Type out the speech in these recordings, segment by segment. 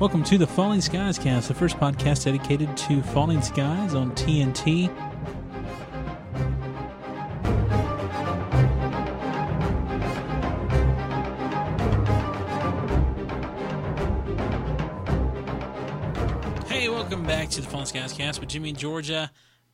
Welcome to the Falling Skies cast, the first podcast dedicated to falling skies on TNT. Hey, welcome back to the Falling Skies cast with Jimmy and Georgia.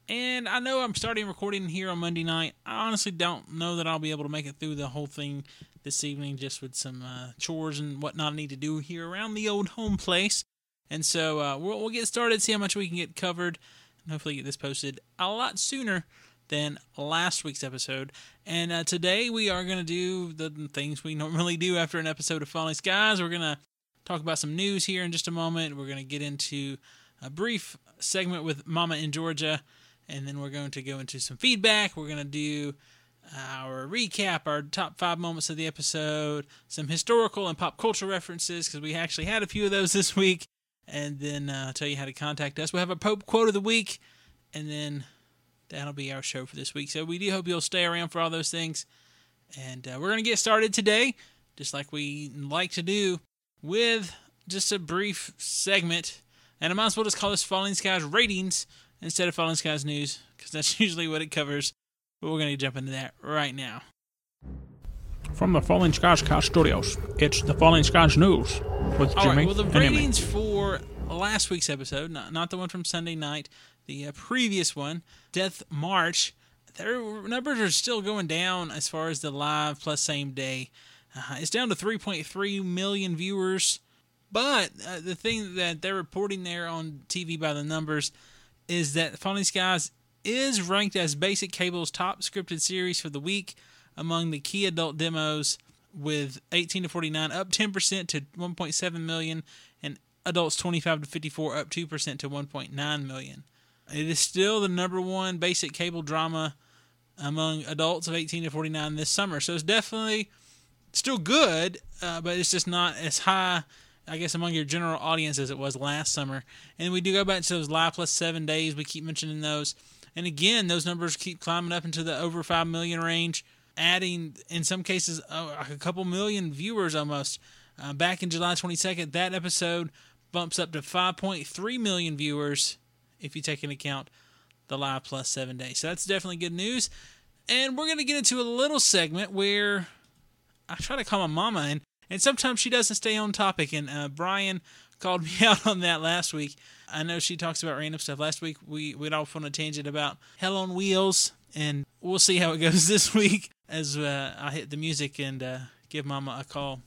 And I know I'm starting recording here on Monday night. I honestly don't know that I'll be able to make it through the whole thing this evening, just with some uh, chores and whatnot I need to do here around the old home place. And so uh, we'll, we'll get started, see how much we can get covered, and hopefully get this posted a lot sooner than last week's episode. And uh, today we are going to do the things we normally do after an episode of Falling Skies. We're going to talk about some news here in just a moment. We're going to get into a brief segment with Mama in Georgia, and then we're going to go into some feedback. We're going to do our recap, our top five moments of the episode, some historical and pop culture references, because we actually had a few of those this week, and then uh, tell you how to contact us. We'll have a Pope quote of the week, and then that'll be our show for this week. So we do hope you'll stay around for all those things. And uh, we're going to get started today, just like we like to do, with just a brief segment. And I might as well just call this Falling Skies Ratings instead of Falling Skies News, because that's usually what it covers. But we're going to jump into that right now. From the Falling Skies Cast Studios, it's the Falling Skies News with All Jimmy right. Well, the ratings for last week's episode, not, not the one from Sunday night, the uh, previous one, Death March, their numbers are still going down as far as the live plus same day. Uh, it's down to 3.3 million viewers. But uh, the thing that they're reporting there on TV by the numbers is that Falling Skies is ranked as Basic Cable's top scripted series for the week among the key adult demos with 18 to 49 up 10% to 1.7 million and adults 25 to 54 up 2% to 1.9 million. It is still the number one basic cable drama among adults of 18 to 49 this summer. So it's definitely still good, uh, but it's just not as high, I guess, among your general audience as it was last summer. And we do go back to those live plus seven days. We keep mentioning those. And again, those numbers keep climbing up into the over 5 million range, adding, in some cases, a couple million viewers almost. Uh, back in July 22nd, that episode bumps up to 5.3 million viewers if you take into account the live plus seven days. So that's definitely good news. And we're going to get into a little segment where I try to call my mama, and, and sometimes she doesn't stay on topic. And uh, Brian called me out on that last week. I know she talks about random stuff. Last week we went off on a tangent about Hell on Wheels, and we'll see how it goes this week as uh, I hit the music and uh, give Mama a call.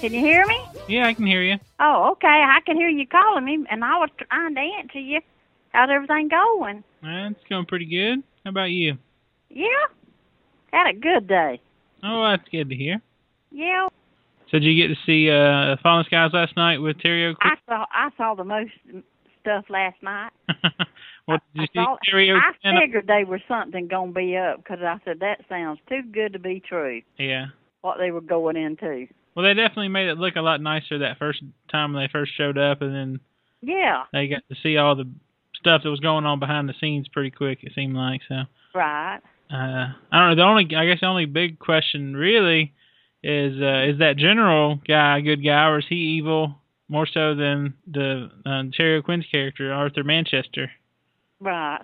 Can you hear me? Yeah, I can hear you. Oh, okay. I can hear you calling me, and I was trying to answer you. How's everything going? Uh, it's going pretty good. How about you? Yeah, had a good day. Oh, that's good to hear. Yeah, So did you get to see uh, Falling Skies last night with Terry I saw I saw the most stuff last night. what did you I, see saw, Terry I figured they were something gonna be up because I said that sounds too good to be true. Yeah. What they were going into. Well, they definitely made it look a lot nicer that first time when they first showed up, and then Yeah, they got to see all the stuff that was going on behind the scenes pretty quick. It seemed like so. right. Uh, I don't know. The only, I guess, the only big question really is, uh, is that general guy a good guy, or is he evil more so than the uh, Terry O'Quinn's character, Arthur Manchester? Right.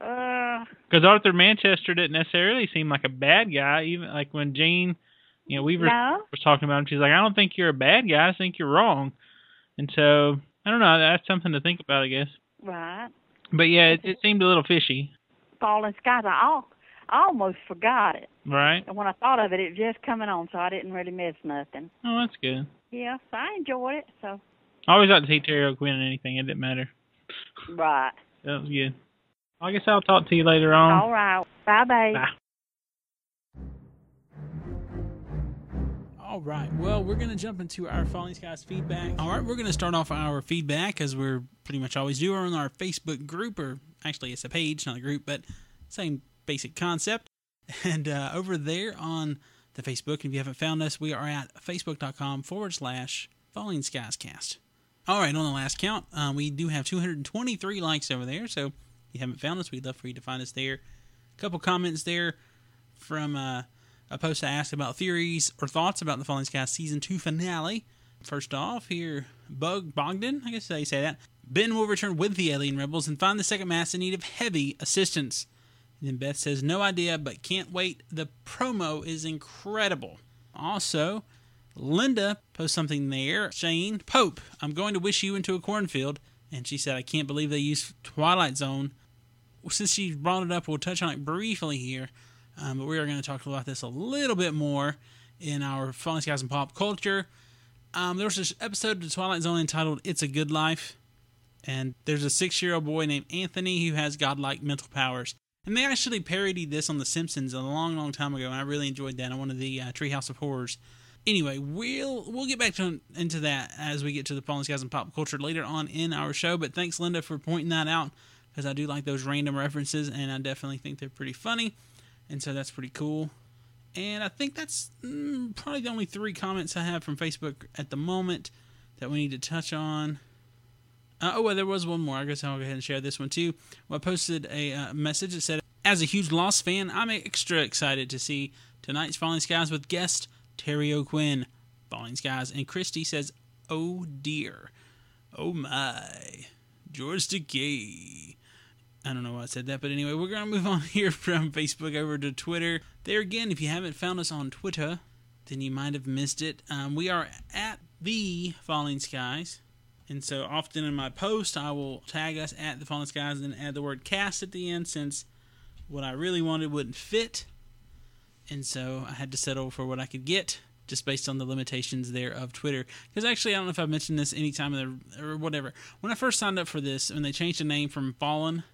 Uh, Because Arthur Manchester didn't necessarily seem like a bad guy, even like when Jane, you know, Weaver no. was talking about him. She's like, I don't think you're a bad guy. I think you're wrong. And so I don't know. That's something to think about, I guess. Right. But yeah, it, it seemed a little fishy, Falling skies. I, al- I almost forgot it. right? And when I thought of it, it was just coming on, so I didn't really miss nothing. Oh, that's good. Yeah, so I enjoyed it. So I always like to see Terry O'Quinn in anything. It didn't matter. right. That was good. I guess I'll talk to you later on. All right. Bye, babe. Bye. All right. Well, we're going to jump into our Falling Skies feedback. All right. We're going to start off our feedback as we're pretty much always do on our Facebook group, or actually, it's a page, not a group, but same basic concept. And uh, over there on the Facebook, if you haven't found us, we are at facebook.com forward slash Falling Skies Cast. All right, on the last count, uh, we do have 223 likes over there. So if you haven't found us, we'd love for you to find us there. A couple comments there from uh, a post to ask about theories or thoughts about the Falling Skies season two finale. First off, here, Bug Bogdan, I guess how you say that. Ben will return with the alien rebels and find the second mass in need of heavy assistance. And then Beth says, No idea, but can't wait. The promo is incredible. Also, Linda posts something there Shane Pope, I'm going to wish you into a cornfield. And she said, I can't believe they used Twilight Zone. Since she brought it up, we'll touch on it briefly here. Um, but we are going to talk about this a little bit more in our Falling Skies and Pop Culture. Um, there was this episode of Twilight Zone entitled It's a Good Life. And there's a six year old boy named Anthony who has godlike mental powers. And they actually parodied this on The Simpsons a long, long time ago. And I really enjoyed that on one of the uh, Treehouse of Horrors. Anyway, we'll we'll get back to into that as we get to the Falling Skies and pop culture later on in our show. But thanks, Linda, for pointing that out because I do like those random references, and I definitely think they're pretty funny, and so that's pretty cool. And I think that's mm, probably the only three comments I have from Facebook at the moment that we need to touch on. Uh, oh, well, there was one more. I guess I'll go ahead and share this one too. Well, I posted a uh, message that said, "As a huge Lost fan, I'm extra excited to see tonight's Falling Skies with guest Terry O'Quinn, Falling Skies, and Christy says, "Oh dear, oh my, George Takei." I don't know why I said that, but anyway, we're gonna move on here from Facebook over to Twitter. There again, if you haven't found us on Twitter, then you might have missed it. Um, we are at the Falling Skies. And so often in my post, I will tag us at the Falling Skies and add the word cast at the end since what I really wanted wouldn't fit. And so I had to settle for what I could get just based on the limitations there of Twitter. Because actually, I don't know if I've mentioned this any time or whatever. When I first signed up for this, when they changed the name from Fallen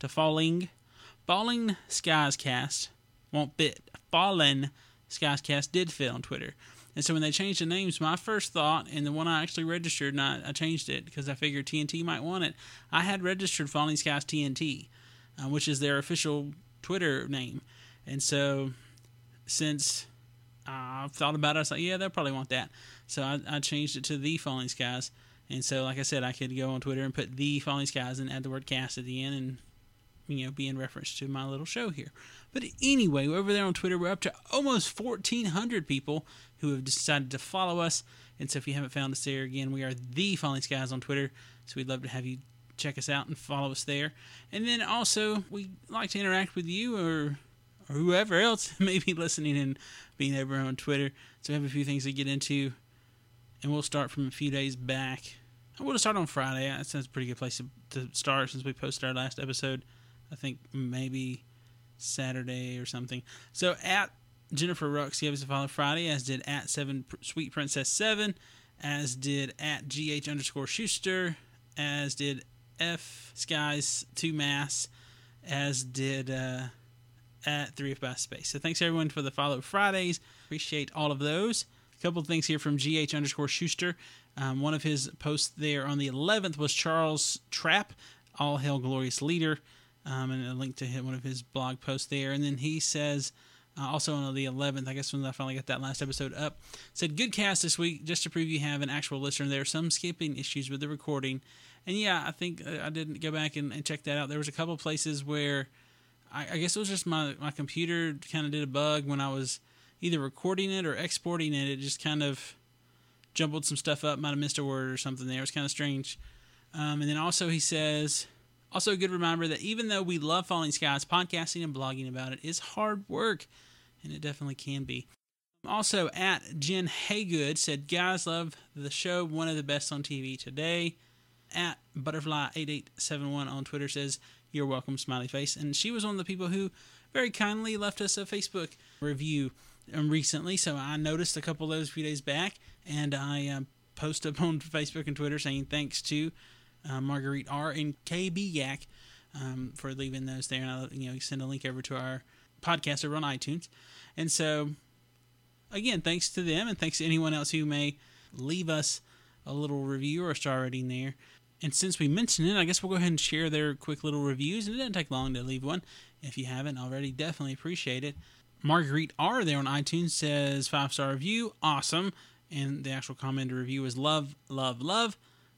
to Falling, Falling Skies Cast won't fit. Fallen Skies Cast did fit on Twitter. And so when they changed the names, my first thought, and the one I actually registered, and I, I changed it because I figured TNT might want it, I had registered Falling Skies TNT, uh, which is their official Twitter name. And so since I've thought about it, I was like, yeah, they'll probably want that. So I, I changed it to The Falling Skies. And so, like I said, I could go on Twitter and put The Falling Skies and add the word cast at the end and you know, be in reference to my little show here. But anyway, over there on Twitter, we're up to almost 1,400 people who have decided to follow us. And so if you haven't found us there, again, we are the Falling Skies on Twitter. So we'd love to have you check us out and follow us there. And then also, we like to interact with you or, or whoever else may be listening and being over on Twitter. So we have a few things to get into. And we'll start from a few days back. To start on Friday. That sounds a pretty good place to, to start since we posted our last episode. I think maybe Saturday or something. So at Jennifer Rux gave us a follow Friday, as did at Seven Sweet Princess Seven, as did at GH underscore Schuster, as did F Skies Two Mass, as did uh, at Three of By Space. So thanks everyone for the follow Fridays. Appreciate all of those. A couple of things here from GH underscore Schuster. Um, one of his posts there on the 11th was Charles Trapp, All Hail Glorious Leader um, and a link to one of his blog posts there. And then he says, uh, also on the 11th, I guess when I finally got that last episode up, said, Good cast this week. Just to prove you have an actual listener, there are some skipping issues with the recording. And yeah, I think uh, I didn't go back and, and check that out. There was a couple places where I, I guess it was just my, my computer kind of did a bug when I was either recording it or exporting it. It just kind of jumbled some stuff up, might have missed a word or something there. It was kind of strange. Um, and then also he says, also, a good reminder that even though we love Falling Skies, podcasting and blogging about it is hard work, and it definitely can be. Also, at Jen Haygood said, Guys, love the show, one of the best on TV today. At Butterfly8871 on Twitter says, You're welcome, smiley face. And she was one of the people who very kindly left us a Facebook review um, recently. So I noticed a couple of those a few days back, and I uh, posted on Facebook and Twitter saying thanks to uh, Marguerite R and KB Yak um, for leaving those there, and I'll you know send a link over to our podcast over on iTunes. And so, again, thanks to them, and thanks to anyone else who may leave us a little review or star rating there. And since we mentioned it, I guess we'll go ahead and share their quick little reviews. And it doesn't take long to leave one. If you haven't already, definitely appreciate it. Marguerite R there on iTunes says five star review, awesome. And the actual comment review is love, love, love.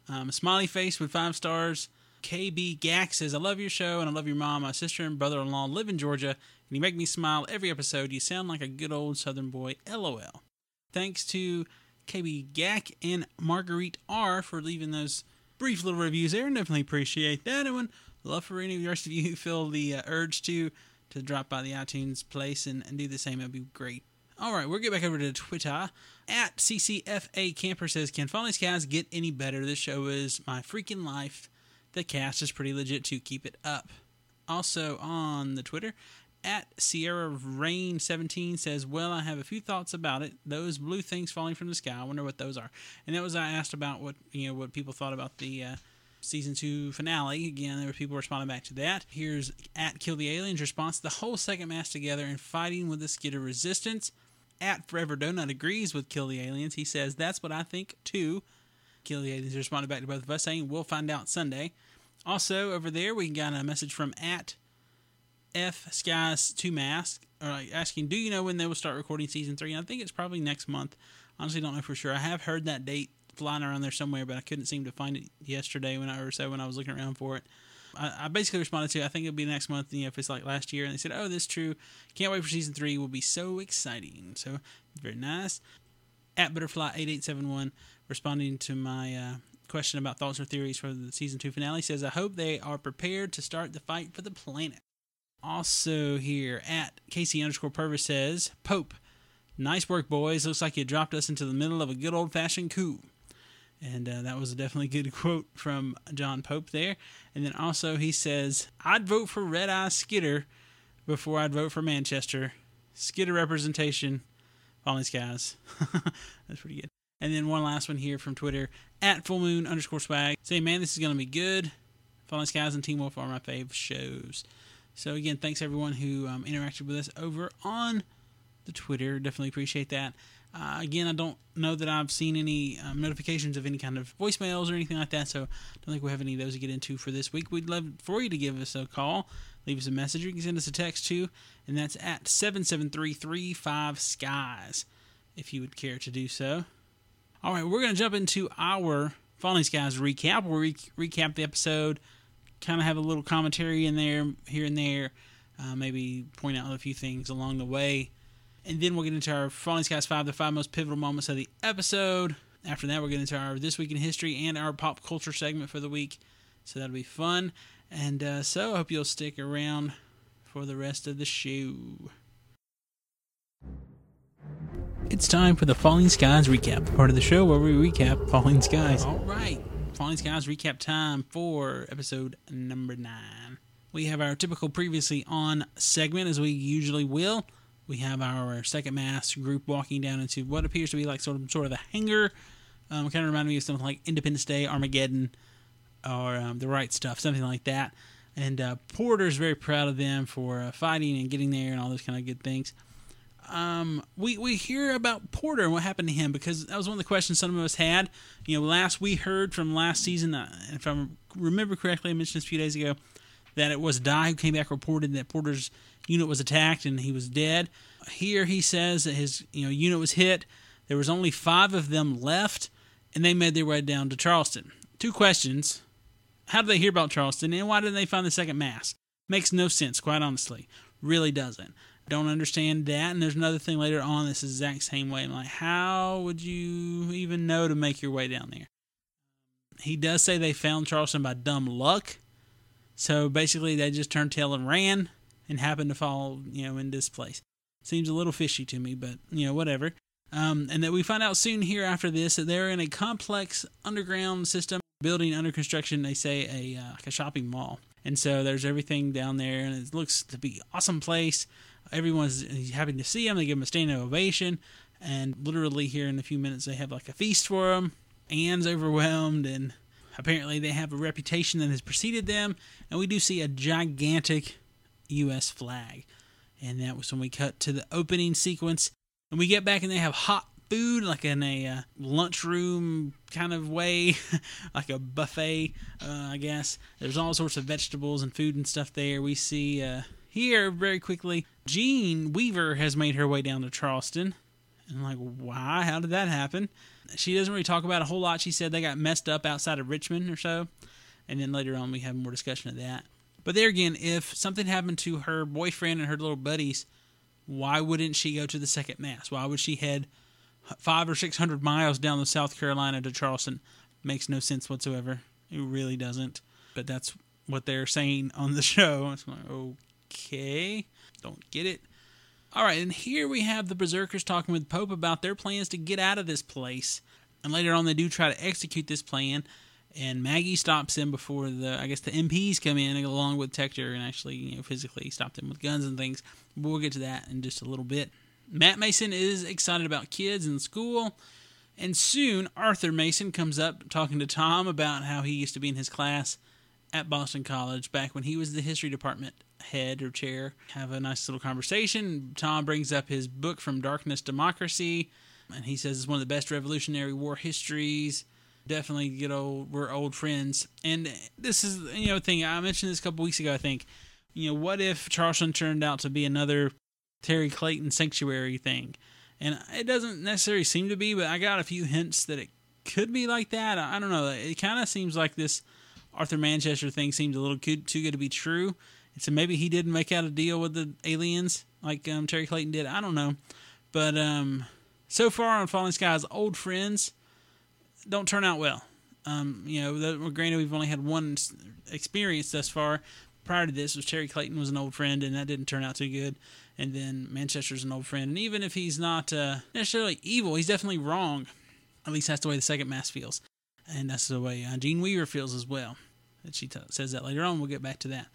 Um, smiley face with five stars. KB Gack says, I love your show and I love your mom. My sister and brother in law live in Georgia, and you make me smile every episode. You sound like a good old Southern boy. LOL. Thanks to KB Gack and Marguerite R for leaving those brief little reviews there. Definitely appreciate that. And love for any of the rest of you who feel the uh, urge to to drop by the iTunes place and, and do the same. That'd be great. All right, we'll get back over to Twitter. At CCFA Camper says, Can Falling Skies get any better? This show is my freaking life. The cast is pretty legit to keep it up. Also on the Twitter, at Sierra Rain 17 says, Well, I have a few thoughts about it. Those blue things falling from the sky. I wonder what those are. And that was I asked about what you know what people thought about the uh, season two finale. Again, there were people responding back to that. Here's at Kill the Aliens response: the whole second mass together and fighting with the Skitter resistance. At Forever Donut agrees with Kill the Aliens. He says that's what I think too. Kill the Aliens responded back to both of us saying we'll find out Sunday. Also over there we got a message from at F Skies Two Mask, or asking, do you know when they will start recording season three? And I think it's probably next month. Honestly, don't know for sure. I have heard that date flying around there somewhere, but I couldn't seem to find it yesterday when I or so when I was looking around for it. I, I basically responded to, I think it'll be next month. You know, if it's like last year, and they said, "Oh, this is true. Can't wait for season three. Will be so exciting." So very nice. At Butterfly eight eight seven one, responding to my uh, question about thoughts or theories for the season two finale, says, "I hope they are prepared to start the fight for the planet." Also here at Casey underscore Purvis says, Pope, nice work, boys. Looks like you dropped us into the middle of a good old fashioned coup. And uh, that was definitely a good quote from John Pope there. And then also he says, I'd vote for Red Eye Skitter before I'd vote for Manchester. Skitter representation, Falling Skies. That's pretty good. And then one last one here from Twitter at Full Moon underscore swag. Say, man, this is going to be good. Falling Skies and Teen Wolf are my fave shows. So again, thanks everyone who um, interacted with us over on the Twitter. Definitely appreciate that. Uh, again, I don't know that I've seen any um, notifications of any kind of voicemails or anything like that, so I don't think we have any of those to get into for this week. We'd love for you to give us a call, leave us a message, you can send us a text too, and that's at 77335skies if you would care to do so. All right, we're going to jump into our Falling Skies recap. We'll re- recap the episode, kind of have a little commentary in there, here and there, uh, maybe point out a few things along the way. And then we'll get into our Falling Skies 5, the five most pivotal moments of the episode. After that, we'll get into our This Week in History and our pop culture segment for the week. So that'll be fun. And uh, so I hope you'll stick around for the rest of the show. It's time for the Falling Skies recap, part of the show where we recap Falling Skies. All right, Falling Skies recap time for episode number nine. We have our typical previously on segment as we usually will. We have our second mass group walking down into what appears to be like sort of sort of a hangar. Um, kind of reminded me of something like Independence Day, Armageddon, or um, the right stuff, something like that. And uh, Porter's very proud of them for uh, fighting and getting there and all those kind of good things. Um, we we hear about Porter and what happened to him because that was one of the questions some of us had. You know, last we heard from last season, uh, if I remember correctly, I mentioned this a few days ago that it was Dai who came back reported that Porter's unit was attacked and he was dead. Here he says that his you know unit was hit. There was only five of them left, and they made their way down to Charleston. Two questions: How did they hear about Charleston, and why didn't they find the second mass? Makes no sense, quite honestly. Really doesn't. Don't understand that. And there's another thing later on this is exact same way. I'm like, how would you even know to make your way down there? He does say they found Charleston by dumb luck. So basically, they just turned tail and ran and happened to fall, you know, in this place. Seems a little fishy to me, but you know, whatever. Um, and that we find out soon here after this that they're in a complex underground system building under construction. They say a uh, like a shopping mall, and so there's everything down there, and it looks to be awesome place. Everyone's happy to see them. They give them a standing ovation, and literally here in a few minutes they have like a feast for them. Anne's overwhelmed, and apparently they have a reputation that has preceded them. And we do see a gigantic U.S. flag, and that was when we cut to the opening sequence, and we get back and they have hot food like in a uh, lunchroom kind of way, like a buffet, uh, I guess. There's all sorts of vegetables and food and stuff there. We see uh, here very quickly, Jean Weaver has made her way down to Charleston, And I'm like, why? How did that happen? She doesn't really talk about a whole lot. She said they got messed up outside of Richmond or so. And then later on, we have more discussion of that. But there again, if something happened to her boyfriend and her little buddies, why wouldn't she go to the second mass? Why would she head five or six hundred miles down the South Carolina to Charleston? Makes no sense whatsoever. It really doesn't. But that's what they're saying on the show. It's like, okay, don't get it. All right, and here we have the Berserkers talking with Pope about their plans to get out of this place. And later on, they do try to execute this plan. And Maggie stops them before the, I guess, the MPs come in along with Tector and actually, you know, physically stop them with guns and things. But we'll get to that in just a little bit. Matt Mason is excited about kids in school. And soon, Arthur Mason comes up talking to Tom about how he used to be in his class at Boston College back when he was the history department head or chair. Have a nice little conversation. Tom brings up his book From Darkness Democracy, and he says it's one of the best Revolutionary War histories. Definitely get old. We're old friends, and this is you know thing I mentioned this a couple weeks ago. I think you know what if Charleston turned out to be another Terry Clayton sanctuary thing, and it doesn't necessarily seem to be, but I got a few hints that it could be like that. I don't know. It kind of seems like this Arthur Manchester thing seems a little too good to be true. So maybe he didn't make out a deal with the aliens like um, Terry Clayton did. I don't know. But um, so far on Falling Skies, old friends don't turn out well. Um, you know, the, granted, we've only had one experience thus far. Prior to this, was Terry Clayton was an old friend, and that didn't turn out too good. And then Manchester's an old friend, and even if he's not uh, necessarily evil, he's definitely wrong. At least that's the way the second mass feels, and that's the way uh, Jean Weaver feels as well. And she t- says that later on. We'll get back to that.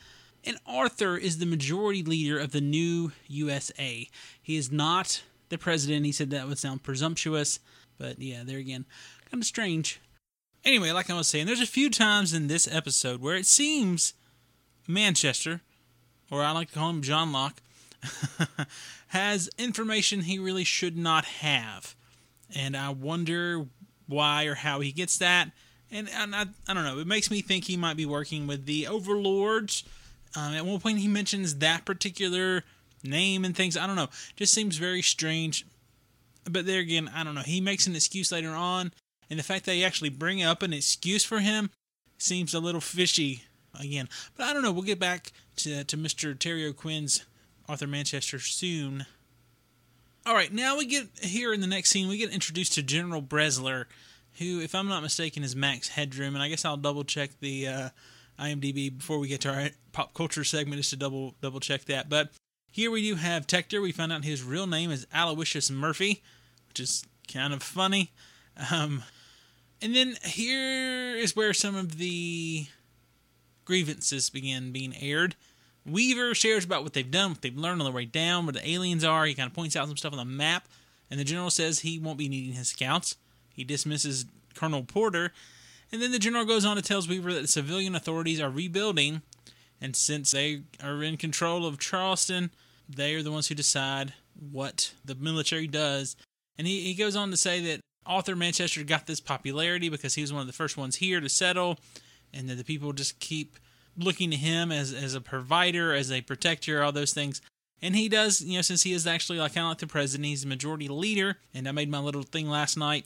And Arthur is the majority leader of the new USA. He is not the president. He said that would sound presumptuous, but yeah, there again, kind of strange. Anyway, like I was saying, there's a few times in this episode where it seems Manchester, or I like to call him John Locke, has information he really should not have. And I wonder why or how he gets that and, and I, I don't know. It makes me think he might be working with the overlords. Um, at one point, he mentions that particular name and things. I don't know. Just seems very strange. But there again, I don't know. He makes an excuse later on, and the fact that they actually bring up an excuse for him seems a little fishy again. But I don't know. We'll get back to to Mr. Terry O'Quinn's Arthur Manchester soon. All right, now we get here in the next scene. We get introduced to General Bressler who, if I'm not mistaken, is Max Headroom, and I guess I'll double check the uh, IMDb before we get to our pop culture segment, just to double double check that. But here we do have Tector. We found out his real name is Aloysius Murphy, which is kind of funny. Um, and then here is where some of the grievances begin being aired. Weaver shares about what they've done, what they've learned on the way down, where the aliens are. He kind of points out some stuff on the map, and the general says he won't be needing his scouts. He dismisses Colonel Porter, and then the general goes on to tell Weaver that the civilian authorities are rebuilding, and since they are in control of Charleston, they are the ones who decide what the military does. And he, he goes on to say that Arthur Manchester got this popularity because he was one of the first ones here to settle, and that the people just keep looking to him as, as a provider, as a protector, all those things. And he does, you know, since he is actually like kind of like the president, he's the majority leader. And I made my little thing last night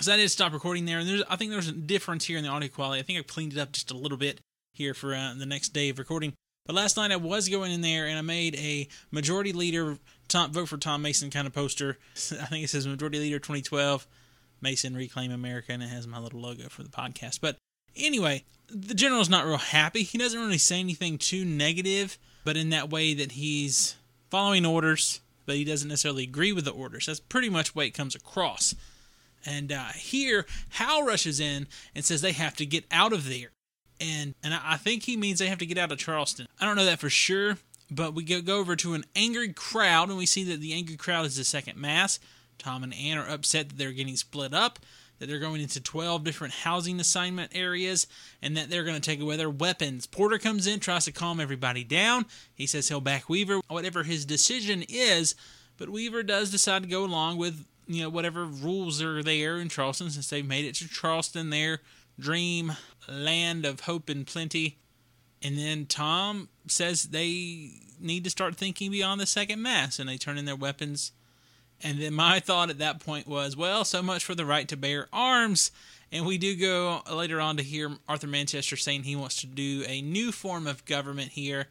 so I did stop recording there, and there's I think there's a difference here in the audio quality. I think I cleaned it up just a little bit here for uh, the next day of recording. But last night I was going in there and I made a majority leader Tom, vote for Tom Mason kind of poster. I think it says majority leader 2012 Mason reclaim America and it has my little logo for the podcast. But anyway, the general's not real happy. He doesn't really say anything too negative, but in that way that he's following orders, but he doesn't necessarily agree with the orders. That's pretty much way it comes across. And uh, here, Hal rushes in and says they have to get out of there. And and I think he means they have to get out of Charleston. I don't know that for sure, but we go, over to an angry crowd, and we see that the angry crowd is the second mass. Tom and Ann are upset that they're getting split up, that they're going into 12 different housing assignment areas, and that they're going to take away their weapons. Porter comes in, tries to calm everybody down. He says he'll back Weaver, whatever his decision is, but Weaver does decide to go along with you know whatever rules are there in Charleston since they've made it to Charleston, their dream land of hope and plenty. And then Tom says they need to start thinking beyond the second mass, and they turn in their weapons And then my thought at that point was, well, so much for the right to bear arms. And we do go later on to hear Arthur Manchester saying he wants to do a new form of government here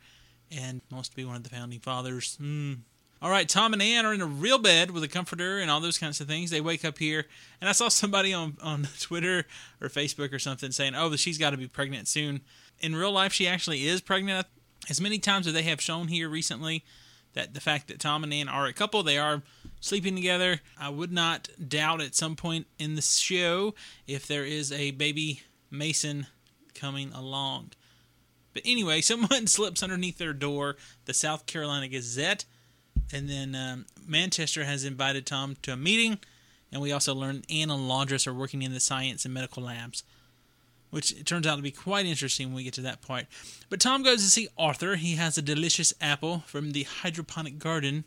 and wants to be one of the founding fathers. Hmm. All right, Tom and Ann are in a real bed with a comforter and all those kinds of things. They wake up here, and I saw somebody on, on Twitter or Facebook or something saying, oh, she's got to be pregnant soon. In real life, she actually is pregnant. As many times as they have shown here recently, that the fact that Tom and Ann are a couple, they are sleeping together. I would not doubt at some point in the show if there is a baby Mason coming along. But anyway, someone slips underneath their door, the South Carolina Gazette, and then um, Manchester has invited Tom to a meeting, and we also learn Ann and Lourdes are working in the science and medical labs which turns out to be quite interesting when we get to that part. But Tom goes to see Arthur. He has a delicious apple from the hydroponic garden,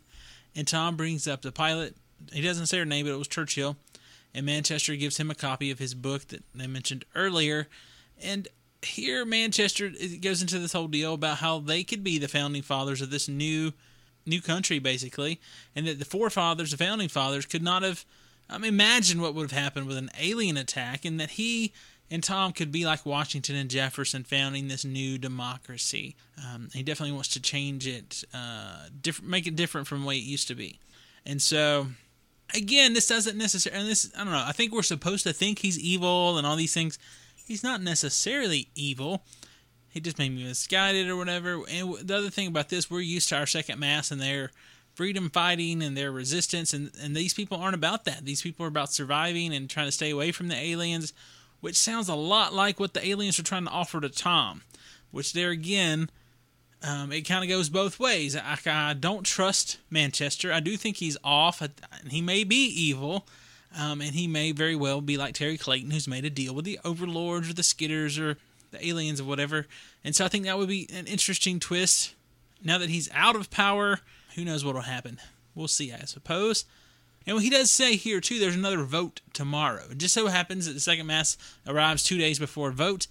and Tom brings up the pilot. He doesn't say her name, but it was Churchill. And Manchester gives him a copy of his book that they mentioned earlier. And here, Manchester goes into this whole deal about how they could be the founding fathers of this new new country, basically, and that the forefathers, the founding fathers, could not have um, imagined what would have happened with an alien attack, and that he and Tom could be like Washington and Jefferson founding this new democracy. Um, he definitely wants to change it, uh, make it different from the way it used to be. And so, again, this doesn't necessarily. This, I don't know. I think we're supposed to think he's evil and all these things. He's not necessarily evil. He just made me misguided or whatever. And the other thing about this, we're used to our second mass and their freedom fighting and their resistance, and and these people aren't about that. These people are about surviving and trying to stay away from the aliens which sounds a lot like what the aliens are trying to offer to Tom. Which there again, um, it kind of goes both ways. I, I, don't trust Manchester. I do think he's off. He may be evil, um, and he may very well be like Terry Clayton, who's made a deal with the overlords or the skitters or the aliens or whatever. And so I think that would be an interesting twist. Now that he's out of power, who knows what will happen? We'll see, I suppose. And he does say here, too, there's another vote tomorrow. It just so happens that the second Mass arrives two days before vote.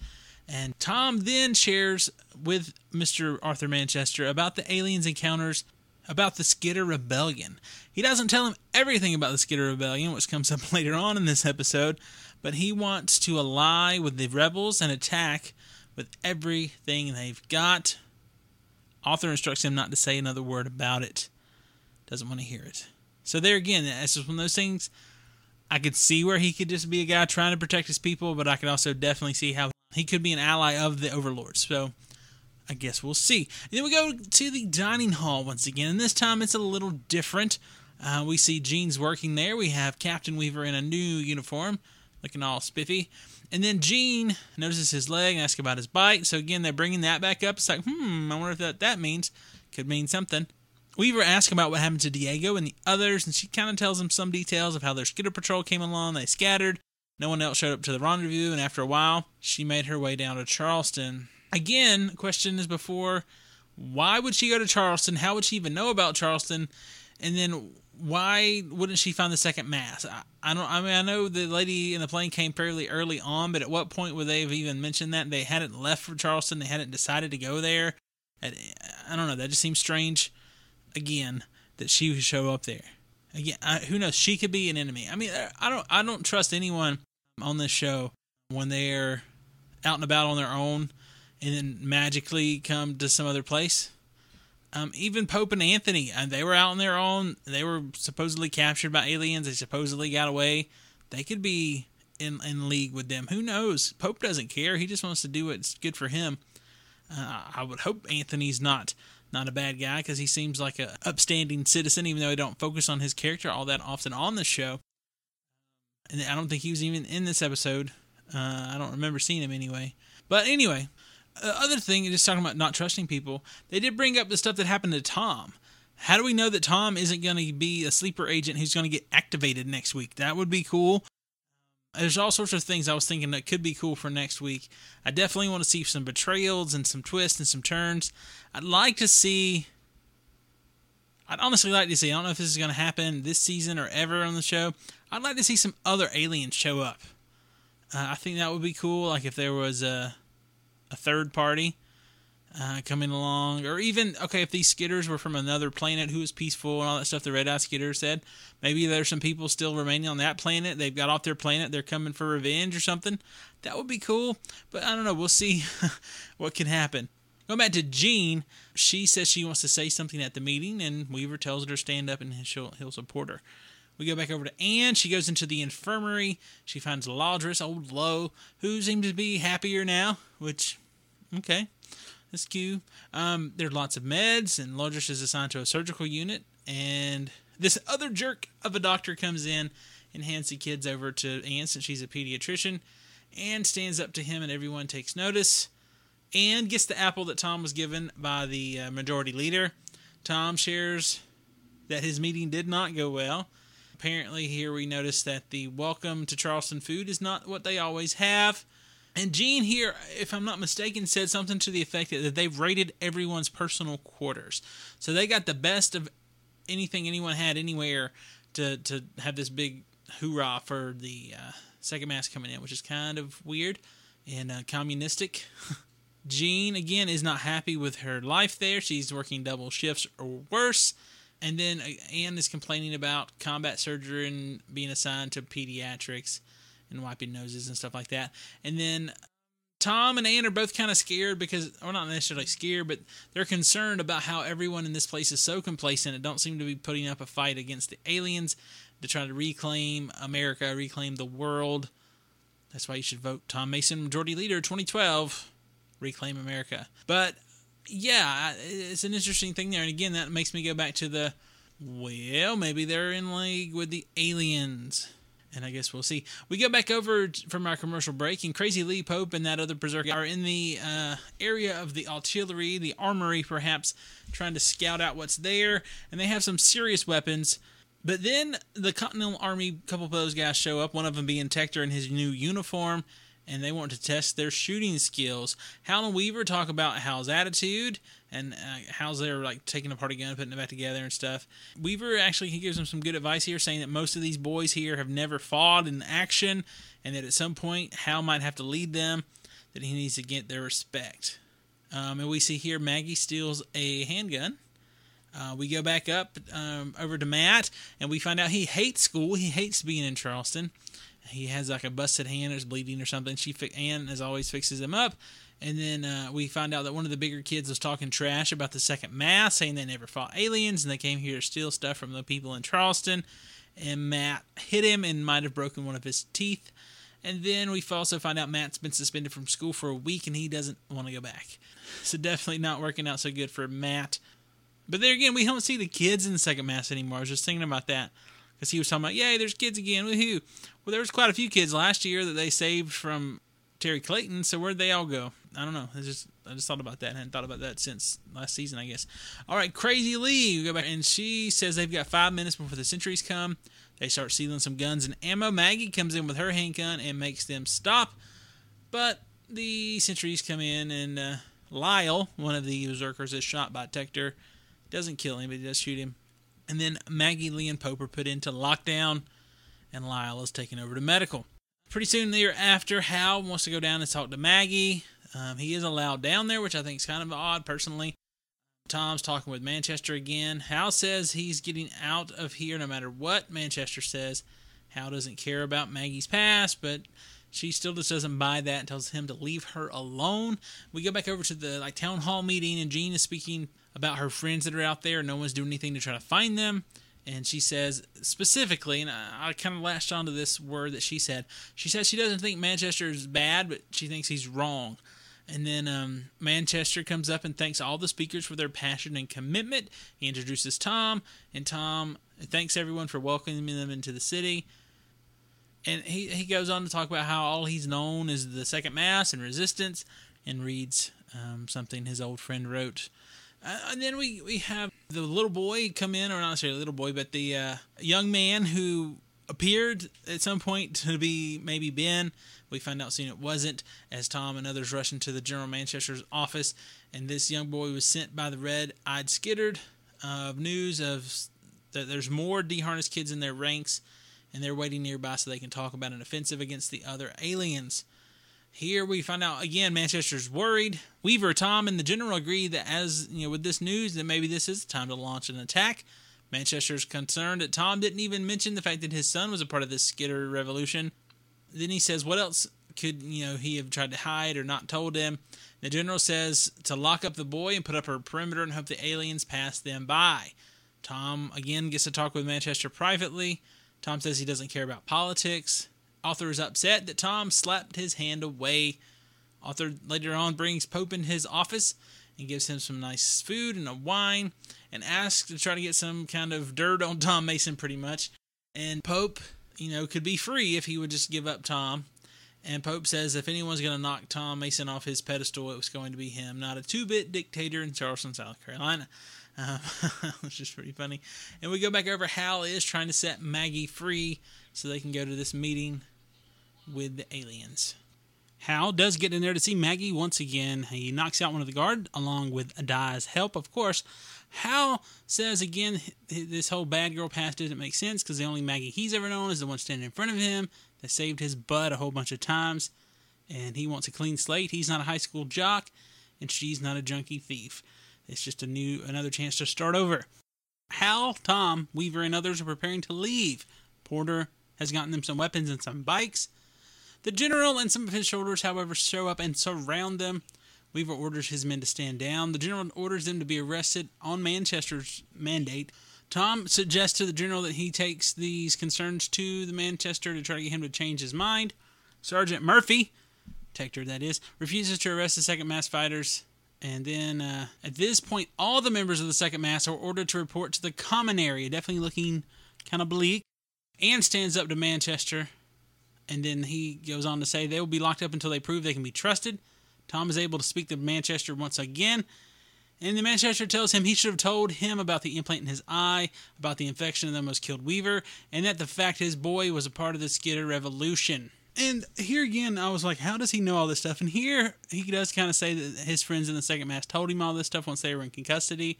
And Tom then shares with Mr. Arthur Manchester about the aliens' encounters, about the Skitter Rebellion. He doesn't tell him everything about the Skitter Rebellion, which comes up later on in this episode, but he wants to ally with the rebels and attack with everything they've got. Arthur instructs him not to say another word about it. Doesn't want to hear it. So there again, that's just one of those things. I could see where he could just be a guy trying to protect his people, but I could also definitely see how he could be an ally of the overlords. So I guess we'll see. And then we go to the dining hall once again, and this time it's a little different. Uh, we see Jean's working there. We have Captain Weaver in a new uniform, looking all spiffy. And then Jean notices his leg and asks about his bite. So again, they're bringing that back up. It's like, hmm, I wonder if that, that means. Could mean something. Weaver asks about what happened to Diego and the others, and she kind of tells him some details of how their skitter patrol came along. They scattered. No one else showed up to the rendezvous, and after a while, she made her way down to Charleston. Again, the question is before why would she go to Charleston? How would she even know about Charleston? And then why wouldn't she find the second mass? I, I, don't. I mean, I know the lady in the plane came fairly early on, but at what point would they have even mentioned that they hadn't left for Charleston? They hadn't decided to go there. I don't know. That just seems strange again that she would show up there. Again, I, who knows? She could be an enemy. I mean, uh, I don't I don't trust anyone on this show when they're out and about on their own and then magically come to some other place. Um, even Pope and Anthony, uh, they were out on their own. They were supposedly captured by aliens. They supposedly got away. They could be in in league with them. Who knows? Pope doesn't care. He just wants to do what's good for him. Uh, I would hope Anthony's not not a bad guy because he seems like a upstanding citizen, even though I don't focus on his character all that often on the show. And I don't think he was even in this episode. Uh, I don't remember seeing him anyway. But anyway, uh, other thing, just talking about not trusting people, they did bring up the stuff that happened to Tom. How do we know that Tom isn't going to be a sleeper agent who's going to get activated next week? That would be cool there's all sorts of things I was thinking that could be cool for next week. I definitely want to see some betrayals and some twists and some turns. I'd like to see. I'd honestly like to see. I don't know if this is going to happen this season or ever on the show. I'd like to see some other aliens show up. Uh, I think that would be cool. Like if there was a a third party. uh, coming along, or even okay, if these skitters were from another planet who was peaceful and all that stuff, the Red Eye Skitter said, maybe there's some people still remaining on that planet. They've got off their planet, they're coming for revenge or something. That would be cool, but I don't know. We'll see what can happen. Going back to Jean, she says she wants to say something at the meeting, and Weaver tells her to stand up and she'll, he'll support her. We go back over to Anne. She goes into the infirmary. She finds Lourdes, old Lo, who seems to be happier now, which, okay, that's cute. Um, there are lots of meds, and Lourdes is assigned to a surgical unit. And this other jerk of a doctor comes in and hands the kids over to Anne since she's a pediatrician. Anne stands up to him, and everyone takes notice. Anne gets the apple that Tom was given by the uh, majority leader. Tom shares that his meeting did not go well Apparently, here we notice that the welcome to Charleston food is not what they always have. And Jean here, if I'm not mistaken, said something to the effect that they've raided everyone's personal quarters. So they got the best of anything anyone had anywhere to, to have this big hoorah for the uh, second mass coming in, which is kind of weird and uh, communistic. Jean, again, is not happy with her life there. She's working double shifts or worse. And then uh, Anne is complaining about combat surgery and being assigned to pediatrics and wiping noses and stuff like that. And then Tom and Anne are both kind of scared because, or not necessarily scared, but they're concerned about how everyone in this place is so complacent and don't seem to be putting up a fight against the aliens to try to reclaim America, reclaim the world. That's why you should vote Tom Mason, Majority Leader 2012, Reclaim America. But yeah, it's an interesting thing there. And again, that makes me go back to the well, maybe they're in league with the aliens. And I guess we'll see. We go back over from our commercial break, and Crazy Lee Pope and that other berserker are in the uh, area of the artillery, the armory, perhaps, trying to scout out what's there. And they have some serious weapons. But then the Continental Army, couple of those guys show up, one of them being Tector in his new uniform and they want to test their shooting skills. Hal and Weaver talk about Hal's attitude and uh, they're like taking apart a gun, putting it back together and stuff. Weaver actually he gives them some good advice here, saying that most of these boys here have never fought in action, and that at some point Hal might have to lead them. That he needs to get their respect. Um, and we see here Maggie steals a handgun. Uh, we go back up um, over to Matt, and we find out he hates school. He hates being in Charleston he has like a busted hand or is bleeding or something. She Anne as always fixes him up, and then uh, we find out that one of the bigger kids was talking trash about the second mass, saying they never fought aliens and they came here to steal stuff from the people in Charleston. And Matt hit him and might have broken one of his teeth. And then we also find out Matt's been suspended from school for a week and he doesn't want to go back. So definitely not working out so good for Matt. But there again, we don't see the kids in the second mass anymore. I was just thinking about that because he was talking about, yay, there's kids again, woohoo. Well, there was quite a few kids last year that they saved from Terry Clayton, so where'd they all go? I don't know. I just I just thought about that. I hadn't thought about that since last season, I guess. All right, Crazy Lee, we go back, and she says they've got five minutes before the sentries come. They start sealing some guns and ammo. Maggie comes in with her handgun and makes them stop, but the sentries come in, and uh, Lyle, one of the berserkers, is shot by Tector. Doesn't kill him, but he does shoot him. And then Maggie, Lee, and Pope are put into lockdown, and Lyle is taken over to medical. Pretty soon thereafter, Hal wants to go down and talk to Maggie. Um, he is allowed down there, which I think is kind of odd personally. Tom's talking with Manchester again. Hal says he's getting out of here no matter what Manchester says. Hal doesn't care about Maggie's past, but she still just doesn't buy that and tells him to leave her alone. We go back over to the like town hall meeting, and Jean is speaking about her friends that are out there. No one's doing anything to try to find them. And she says specifically, and I, I kind of latched onto this word that she said. She says she doesn't think Manchester is bad, but she thinks he's wrong. And then um, Manchester comes up and thanks all the speakers for their passion and commitment. He introduces Tom, and Tom thanks everyone for welcoming them into the city. And he, he goes on to talk about how all he's known is the Second Mass and Resistance, and reads um, something his old friend wrote uh, and then we, we have the little boy come in, or not necessarily little boy, but the uh, young man who appeared at some point to be maybe Ben. We find out soon it wasn't, as Tom and others rush into the General Manchester's office, and this young boy was sent by the red-eyed Skitterd of news of that there's more deharnessed kids in their ranks, and they're waiting nearby so they can talk about an offensive against the other aliens. Here we find out again Manchester's worried. Weaver, Tom, and the general agree that as you know, with this news, that maybe this is the time to launch an attack. Manchester's concerned that Tom didn't even mention the fact that his son was a part of this skitter revolution. Then he says, "What else could you know he have tried to hide or not told him?" The general says to lock up the boy and put up a perimeter and hope the aliens pass them by. Tom again gets to talk with Manchester privately. Tom says he doesn't care about politics. Arthur is upset that Tom slapped his hand away. Arthur later on brings Pope in his office and gives him some nice food and a wine and asks to try to get some kind of dirt on Tom Mason pretty much. And Pope, you know, could be free if he would just give up Tom. And Pope says if anyone's going to knock Tom Mason off his pedestal, it was going to be him, not a two bit dictator in Charleston, South Carolina. Um, which is pretty funny. And we go back over Hal is trying to set Maggie free so they can go to this meeting with the aliens. Hal does get in there to see Maggie once again. He knocks out one of the guard along with Adai's help, of course. Hal says again this whole bad girl past doesn't make sense because the only Maggie he's ever known is the one standing in front of him that saved his butt a whole bunch of times. And he wants a clean slate. He's not a high school jock, and she's not a junkie thief. It's just a new another chance to start over. Hal, Tom, Weaver, and others are preparing to leave. Porter has gotten them some weapons and some bikes. The general and some of his soldiers, however, show up and surround them. Weaver orders his men to stand down. The general orders them to be arrested on Manchester's mandate. Tom suggests to the general that he takes these concerns to the Manchester to try to get him to change his mind. Sergeant Murphy, Tector that is, refuses to arrest the second mass fighters. And then uh, at this point, all the members of the second mass are ordered to report to the common area, definitely looking kind of bleak. Anne stands up to Manchester, and then he goes on to say they will be locked up until they prove they can be trusted. Tom is able to speak to Manchester once again, and the Manchester tells him he should have told him about the implant in his eye, about the infection that almost killed Weaver, and that the fact his boy was a part of the Skitter Revolution. And here again, I was like, how does he know all this stuff? And here he does kind of say that his friends in the second mass told him all this stuff once they were in custody.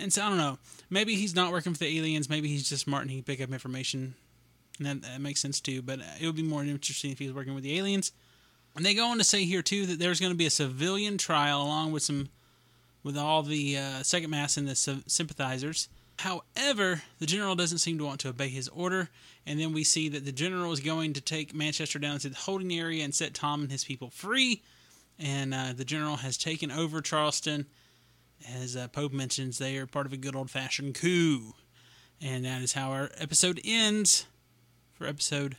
And so I don't know. Maybe he's not working for the aliens. Maybe he's just smart and he can pick up information. And that, that makes sense too. But it would be more interesting if he was working with the aliens. And they go on to say here too that there's going to be a civilian trial along with some, with all the uh, second mass and the sympathizers. However, the general doesn't seem to want to obey his order, and then we see that the general is going to take Manchester down to the holding area and set Tom and his people free. And uh, the general has taken over Charleston. As uh, Pope mentions, they are part of a good old fashioned coup. And that is how our episode ends for episode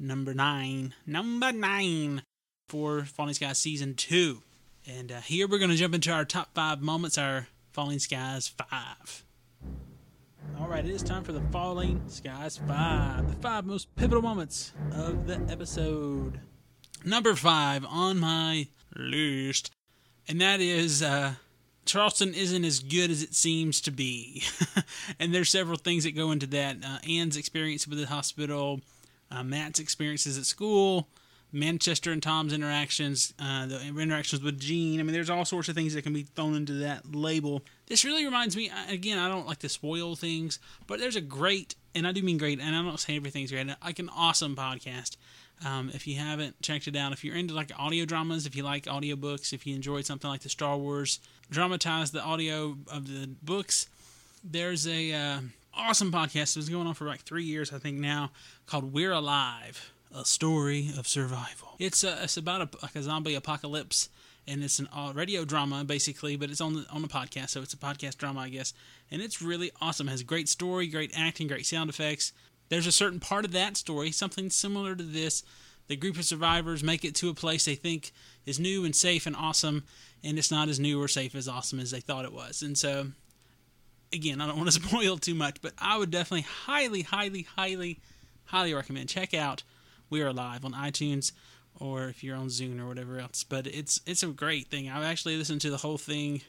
number nine. Number nine for Falling Skies Season 2. And uh, here we're going to jump into our top five moments, our Falling Skies 5. All right, it is time for the Falling Skies 5, the five most pivotal moments of the episode. Number five on my list, and that is uh, Charleston isn't as good as it seems to be. and there's several things that go into that. Uh, Anne's experience with the hospital, uh, Matt's experiences at school, Manchester and Tom's interactions, uh, the interactions with Jean. I mean, there's all sorts of things that can be thrown into that label. This really reminds me, again, I don't like to spoil things, but there's a great, and I do mean great, and I don't say everything's great, like an awesome podcast. Um, if you haven't checked it out, if you're into like audio dramas, if you like audiobooks, if you enjoyed something like the Star Wars, dramatize the audio of the books, there's a uh, awesome podcast that's going on for like three years, I think now, called We're Alive a story of survival. It's a, it's about a, like a zombie apocalypse, and it's a uh, radio drama basically, but it's on the on the podcast, so it's a podcast drama, I guess. And it's really awesome. It has great story, great acting, great sound effects. There's a certain part of that story, something similar to this. The group of survivors make it to a place they think is new and safe and awesome, and it's not as new or safe as awesome as they thought it was. And so, again, I don't want to spoil too much, but I would definitely highly, highly, highly, highly recommend check out we Are Alive on iTunes or if you're on Zune or whatever else. But it's it's a great thing. I've actually listened to the whole thing.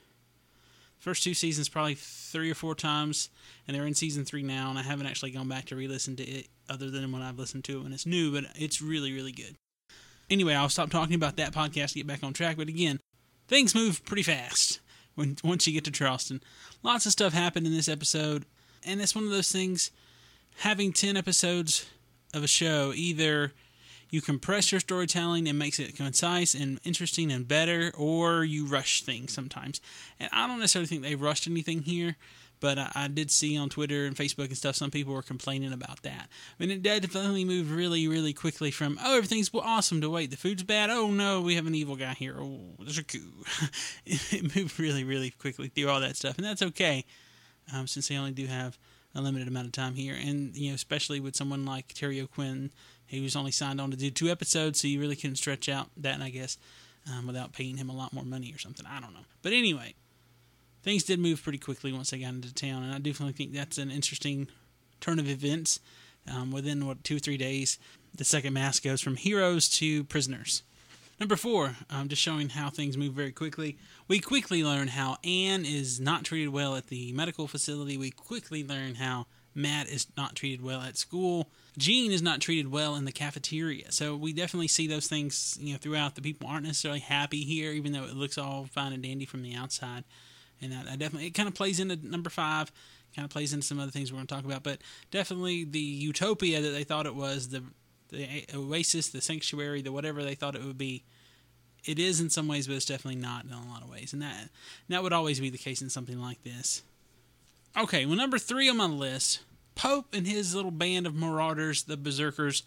First two seasons probably three or four times, and they're in season three now. And I haven't actually gone back to re-listen to it other than when I've listened to it when it's new. But it's really really good. Anyway, I'll stop talking about that podcast to get back on track. But again, things move pretty fast when once you get to Charleston. Lots of stuff happened in this episode, and it's one of those things. Having ten episodes of a show, either you compress your storytelling and makes it concise and interesting and better, or you rush things sometimes. And I don't necessarily think they rushed anything here, but I, I, did see on Twitter and Facebook and stuff some people were complaining about that. I mean, it definitely moved really, really quickly from oh everything's awesome to wait the food's bad. Oh no, we have an evil guy here. Oh, there's a coup. it moved really, really quickly through all that stuff, and that's okay, um, since they only do have a limited amount of time here, and you know especially with someone like Terry O'Quinn he was only signed on to do two episodes, so you really couldn't stretch out that, I guess, um, without paying him a lot more money or something. I don't know. But anyway, things did move pretty quickly once they got into town, and I definitely think that's an interesting turn of events. Um, within what two or three days, the second mass goes from heroes to prisoners. Number four, um, just showing how things move very quickly. We quickly learn how Anne is not treated well at the medical facility. We quickly learn how Matt is not treated well at school. Jean is not treated well in the cafeteria. So we definitely see those things, you know, throughout. The people aren't necessarily happy here, even though it looks all fine and dandy from the outside. And that, that definitely it kind of plays into number five, kind of plays into some other things we're going to talk about. But definitely the utopia that they thought it was, the the oasis, the sanctuary, the whatever they thought it would be. It is in some ways, but it's definitely not in a lot of ways, and that that would always be the case in something like this. Okay, well, number three on my list, Pope and his little band of marauders, the Berserkers,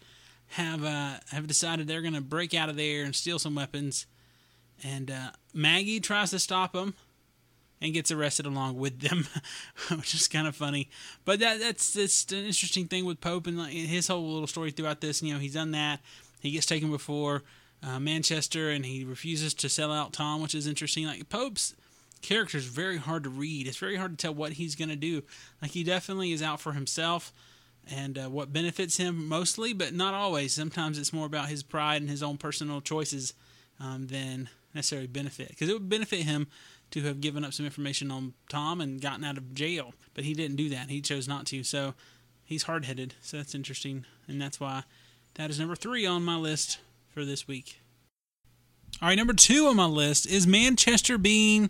have uh, have decided they're going to break out of there and steal some weapons. And uh, Maggie tries to stop them and gets arrested along with them, which is kind of funny. But that that's that's an interesting thing with Pope and like, his whole little story throughout this. You know, he's done that. He gets taken before uh, Manchester, and he refuses to sell out Tom, which is interesting. Like Pope's character is very hard to read. It's very hard to tell what he's going to do. Like he definitely is out for himself and uh, what benefits him mostly, but not always. Sometimes it's more about his pride and his own personal choices um, than necessarily benefit. Because it would benefit him to have given up some information on Tom and gotten out of jail, but he didn't do that. He chose not to. So he's hard headed. So that's interesting, and that's why that is number three on my list for this week. All right, number two on my list is Manchester being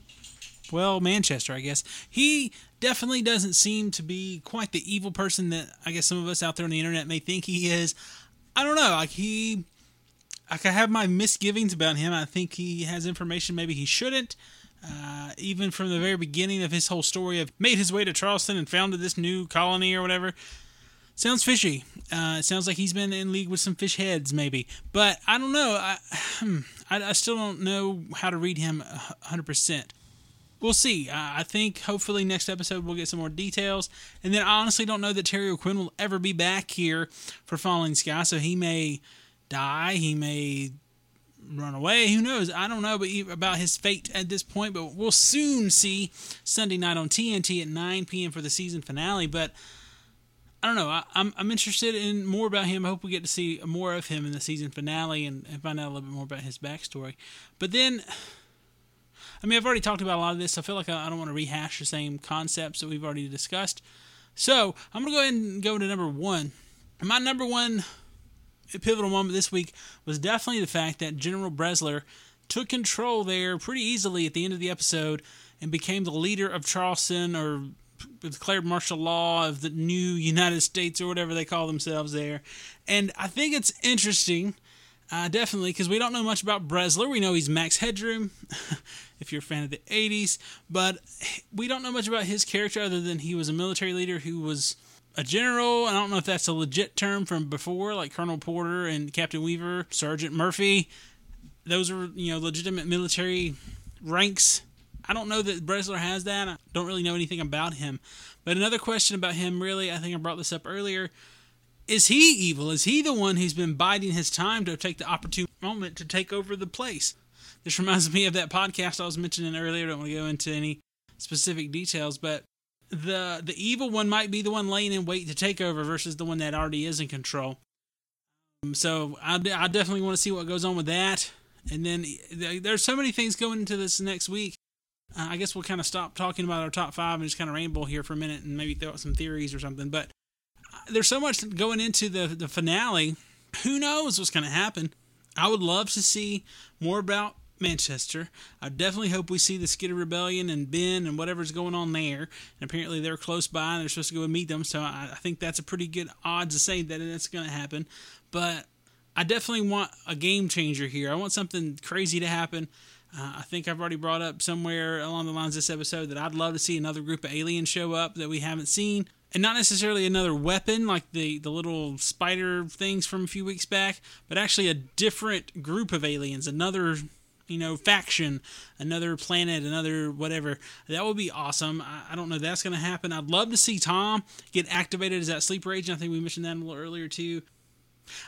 well, Manchester, I guess. He definitely doesn't seem to be quite the evil person that I guess some of us out there on the internet may think he is. I don't know. Like he, like I have my misgivings about him. I think he has information maybe he shouldn't. Uh, even from the very beginning of his whole story of made his way to Charleston and founded this new colony or whatever. Sounds fishy. Uh, it sounds like he's been in league with some fish heads, maybe. But I don't know. I, I, I still don't know how to read him 100% we'll see. I think hopefully next episode we'll get some more details. And then I honestly don't know that Terry O'Quinn will ever be back here for Falling Sky, so he may die, he may run away. Who knows? I don't know about his fate at this point, but we'll soon see Sunday night on TNT at 9 p.m. for the season finale. But I don't know. I, am I'm, I'm interested in more about him. I hope we get to see more of him in the season finale and, and find out a little bit more about his backstory. But then I mean, I've already talked about a lot of this. So I feel like I don't want to rehash the same concepts that we've already discussed. So I'm going to go ahead and go to number one. My number one pivotal moment this week was definitely the fact that General Bressler took control there pretty easily at the end of the episode and became the leader of Charleston or declared martial law of the new United States or whatever they call themselves there. And I think it's interesting uh, definitely, because we don't know much about Bressler. We know he's Max Headroom, if you're a fan of the 80s, but we don't know much about his character other than he was a military leader who was a general. I don't know if that's a legit term from before, like Colonel Porter and Captain Weaver, Sergeant Murphy. Those are, you know, legitimate military ranks. I don't know that Bressler has that. I don't really know anything about him. But another question about him, really, I think I brought this up earlier is he evil? Is he the one who's been biding his time to take the opportune moment to take over the place? This reminds me of that podcast I was mentioning earlier. I don't want to go into any specific details, but the the evil one might be the one laying in wait to take over versus the one that already is in control. Um, so I, I definitely want to see what goes on with that. And then there's so many things going into this next week. Uh, I guess we'll kind of stop talking about our top five and just kind of ramble here for a minute and maybe throw out some theories or something. But there's so much going into the the finale. Who knows what's going to happen? I would love to see more about Manchester. I definitely hope we see the Skitter Rebellion and Ben and whatever's going on there. And apparently they're close by and they're supposed to go and meet them. So I, I think that's a pretty good odds to say that that's going to happen. But I definitely want a game changer here. I want something crazy to happen. Uh, I think I've already brought up somewhere along the lines this episode that I'd love to see another group of aliens show up that we haven't seen. And not necessarily another weapon like the, the little spider things from a few weeks back, but actually a different group of aliens, another you know, faction, another planet, another whatever. That would be awesome. I, I don't know that's going to happen. I'd love to see Tom get activated as that sleeper agent. I think we mentioned that a little earlier too.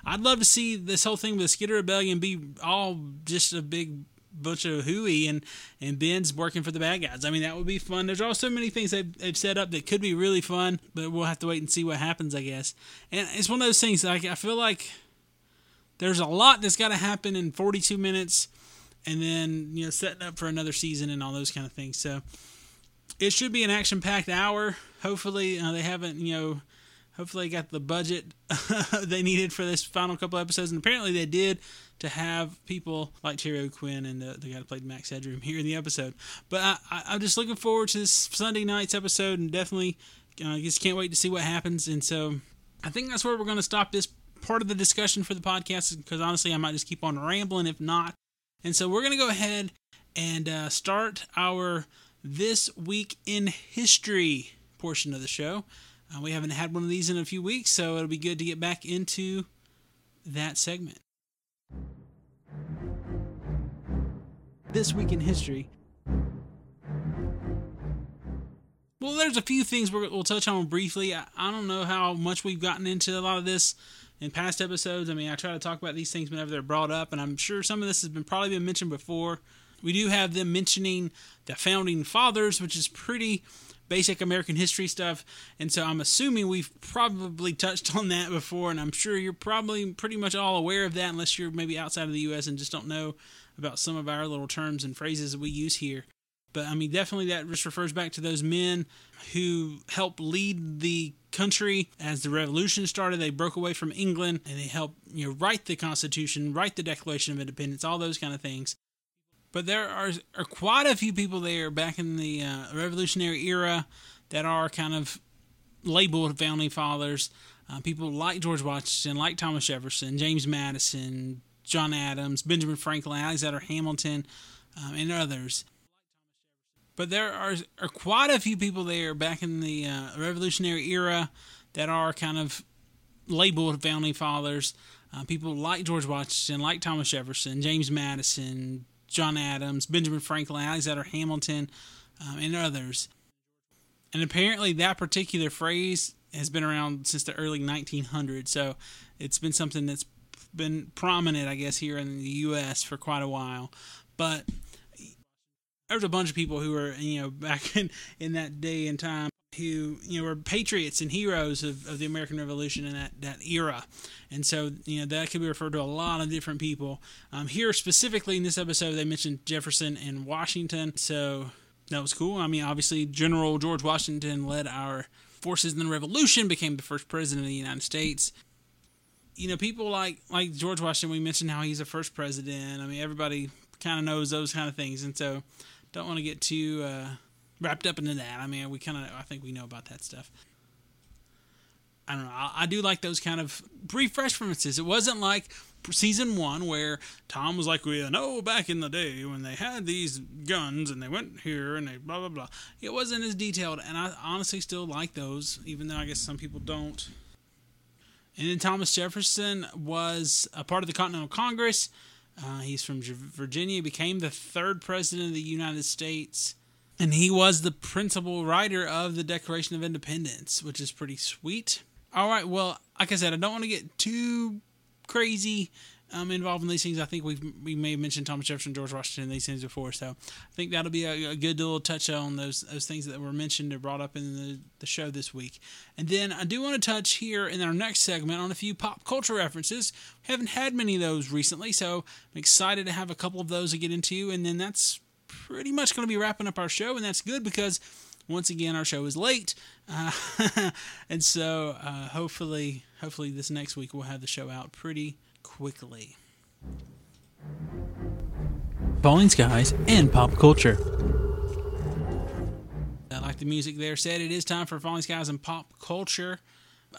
I'd love to see this whole thing with the Skitter Rebellion be all just a big bunch of hooey and and Ben's working for the bad guys. I mean that would be fun. There's also many things they've, they've set up that could be really fun, but we'll have to wait and see what happens, I guess. And it's one of those things. Like I feel like there's a lot that's got to happen in 42 minutes, and then you know setting up for another season and all those kind of things. So it should be an action-packed hour. Hopefully uh, they haven't you know hopefully got the budget they needed for this final couple episodes, and apparently they did to have people like Terry O'Quinn and the, the guy that played Max Headroom here in the episode. But I, I, am just looking forward to this Sunday night's episode, and definitely uh, just can't wait to see what happens. And so I think that's where we're going to stop this part of the discussion for the podcast, because honestly, I might just keep on rambling if not. And so we're going to go ahead and uh, start our This Week in History portion of the show. Uh, we haven't had one of these in a few weeks, so it'll be good to get back into that segment. This week in history. Well, there's a few things we'll touch on briefly. I, I don't know how much we've gotten into a lot of this in past episodes. I mean, I try to talk about these things whenever they're brought up, and I'm sure some of this has been probably been mentioned before. We do have them mentioning the founding fathers, which is pretty basic American history stuff. And so I'm assuming we've probably touched on that before, and I'm sure you're probably pretty much all aware of that, unless you're maybe outside of the U.S. and just don't know about some of our little terms and phrases that we use here. But I mean, definitely that just refers back to those men who helped lead the country as the revolution started. They broke away from England and they helped, you know, write the Constitution, write the Declaration of Independence, all those kind of things. But there are, are quite a few people there back in the uh, Revolutionary era that are kind of labeled founding fathers. Uh, people like George Washington, like Thomas Jefferson, James Madison, John Adams, Benjamin Franklin, Alexander Hamilton, um, and others. But there are, are quite a few people there back in the uh, Revolutionary era that are kind of labeled founding fathers. Uh, people like George Washington, like Thomas Jefferson, James Madison, John Adams, Benjamin Franklin, Alexander Hamilton, um, and others. And apparently, that particular phrase has been around since the early 1900s. So it's been something that's been prominent, I guess, here in the U.S. for quite a while. But there's a bunch of people who were, you know, back in, in that day and time who you know were patriots and heroes of, of the American Revolution in that, that era. And so, you know, that could be referred to a lot of different people. Um, here specifically in this episode, they mentioned Jefferson and Washington. So that was cool. I mean, obviously, General George Washington led our forces in the Revolution, became the first president of the United States. You know, people like like George Washington. We mentioned how he's the first president. I mean, everybody kind of knows those kind of things, and so don't want to get too uh, wrapped up into that. I mean, we kind of, I think we know about that stuff. I don't know. I, I, do like those kind of brief references. It wasn't like season one where Tom was like, "We know back in the day when they had these guns and they went here and they blah blah blah." It wasn't as detailed, and I honestly still like those, even though I guess some people don't. And then Thomas Jefferson was a part of the Continental Congress. Uh, he's from Virginia. Became the third president of the United States and he was the principal writer of the Declaration of Independence, which is pretty sweet. All right, well, like I said, I don't want to get too crazy um, involved in these things. I think we we may have mentioned Thomas Jefferson, George Washington, these things before, so I think that'll be a, a, good little touch on those those things that were mentioned or brought up in the, the show this week. And then I do want to touch here in our next segment on a few pop culture references. We haven't had many of those recently, so I'm excited to have a couple of those to get into. And then that's pretty much going to be wrapping up our show, and that's good because once again our show is late, uh, and so uh, hopefully, hopefully this next week we'll have the show out pretty quickly. Falling skies and pop culture. I like the music there said, it is time for Falling Skies and pop culture.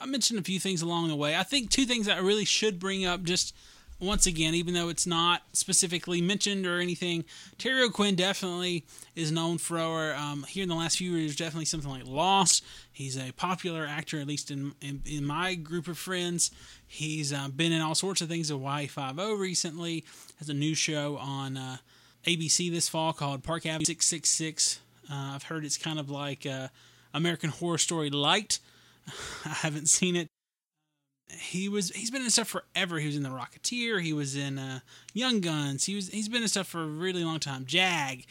I mentioned a few things along the way. I think two things I really should bring up just once again, even though it's not specifically mentioned or anything, Terry O'Quinn definitely is known for um, here in the last few years, definitely something like Lost. He's a popular actor, at least in in, in my group of friends. He's uh, been in all sorts of things. Five O recently has a new show on uh, ABC this fall called Park Avenue Six Six Six. Uh, I've heard it's kind of like uh, American Horror Story light. I haven't seen it he was he's been in stuff forever. He was in The Rocketeer. He was in uh, Young Guns. He was he's been in stuff for a really long time. Jag.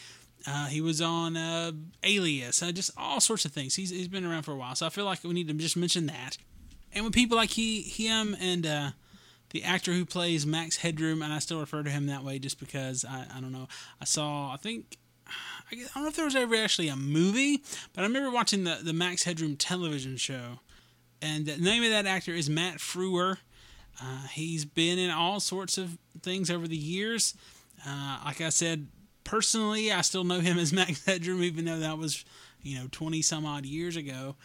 Uh, he was on uh, Alias. Uh, just all sorts of things. He's he's been around for a while. So I feel like we need to just mention that. And with people like he him and uh, the actor who plays Max Headroom, and I still refer to him that way just because I I don't know. I saw I think. I don't know if there was ever actually a movie, but I remember watching the, the Max Headroom television show and the name of that actor is Matt Frewer. Uh, he's been in all sorts of things over the years. Uh, like I said, personally, I still know him as Max Headroom, even though that was, you know, 20 some odd years ago.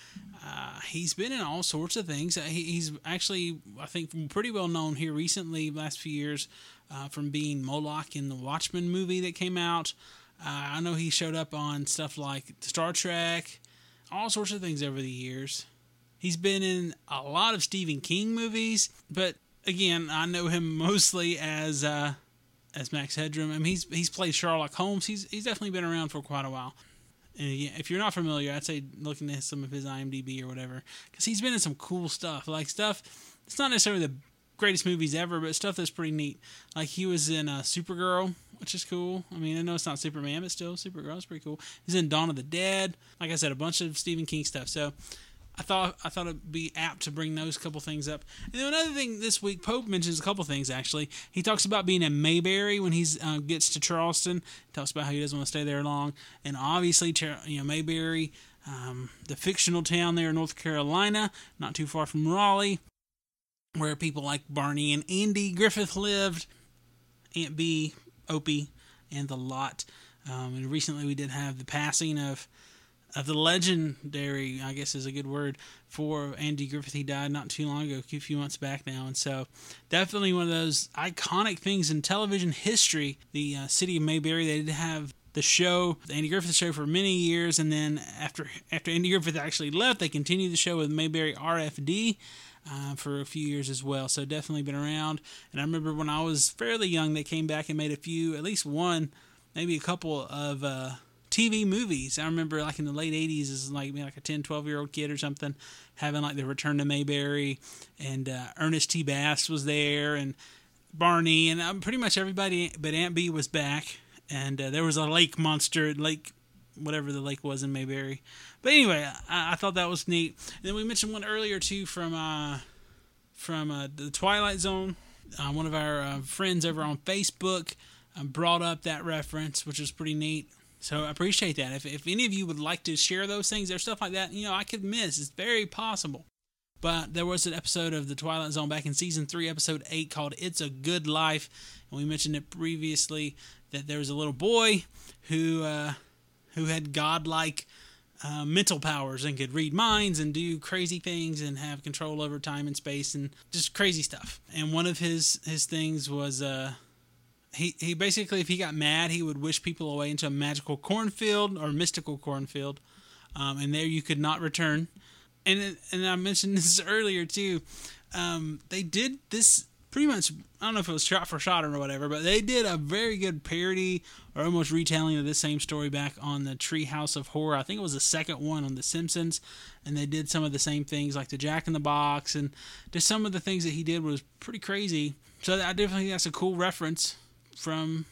Uh, he's been in all sorts of things. Uh, he, he's actually, I think, pretty well known here recently, last few years, uh, from being Moloch in the Watchmen movie that came out. Uh, I know he showed up on stuff like Star Trek, all sorts of things over the years. He's been in a lot of Stephen King movies, but again, I know him mostly as uh, as Max Headroom. I mean, he's he's played Sherlock Holmes. He's he's definitely been around for quite a while. And if you're not familiar, I'd say looking at some of his IMDb or whatever, because he's been in some cool stuff, like stuff. It's not necessarily the greatest movies ever, but stuff that's pretty neat. Like he was in uh, Supergirl, which is cool. I mean, I know it's not Superman, but still, Supergirl is pretty cool. He's in Dawn of the Dead. Like I said, a bunch of Stephen King stuff. So I thought I thought it'd be apt to bring those couple things up. And then another thing this week, Pope mentions a couple things actually. He talks about being in Mayberry when he uh, gets to Charleston. He talks about how he doesn't want to stay there long, and obviously, you know, Mayberry, um, the fictional town there in North Carolina, not too far from Raleigh, where people like Barney and Andy Griffith lived, Aunt Bee, Opie, and the lot. Um, and recently, we did have the passing of of the legendary, I guess is a good word for Andy Griffith. He died not too long ago, a few months back now, and so definitely one of those iconic things in television history. The uh, city of Mayberry, they did have the show, the Andy Griffith show, for many years, and then after after Andy Griffith actually left, they continued the show with Mayberry RFD. Uh, for a few years as well, so definitely been around. And I remember when I was fairly young, they came back and made a few, at least one, maybe a couple of uh, TV movies. I remember like in the late 80s as like me like a 10, 12 year old kid or something having like the Return to Mayberry and uh, Ernest T. Bass was there and Barney and um, pretty much everybody but Aunt Bee was back and uh, there was a lake monster lake whatever the lake was in Mayberry. But anyway, I, I thought that was neat. And then we mentioned one earlier too from uh, from uh, the Twilight Zone. Uh, one of our uh, friends over on Facebook uh, brought up that reference, which was pretty neat. So I appreciate that. If, if any of you would like to share those things or stuff like that, you know, I could miss. It's very possible. But there was an episode of The Twilight Zone back in season three, episode eight, called It's a Good Life. And we mentioned it previously that there was a little boy who, uh, who had godlike uh, mental powers and could read minds and do crazy things and have control over time and space and just crazy stuff. And one of his, his things was. Uh, he, basically, if he got mad, he would wish people away into a magical cornfield or mystical cornfield, um, and there you could not return. And and I mentioned this earlier too. Um, they did this pretty much. I don't know if it was shot for shot or whatever, but they did a very good parody or almost retelling of this same story back on the Treehouse of Horror. I think it was the second one on The Simpsons, and they did some of the same things like the Jack in the Box and just some of the things that he did was pretty crazy. So I definitely think that's a cool reference from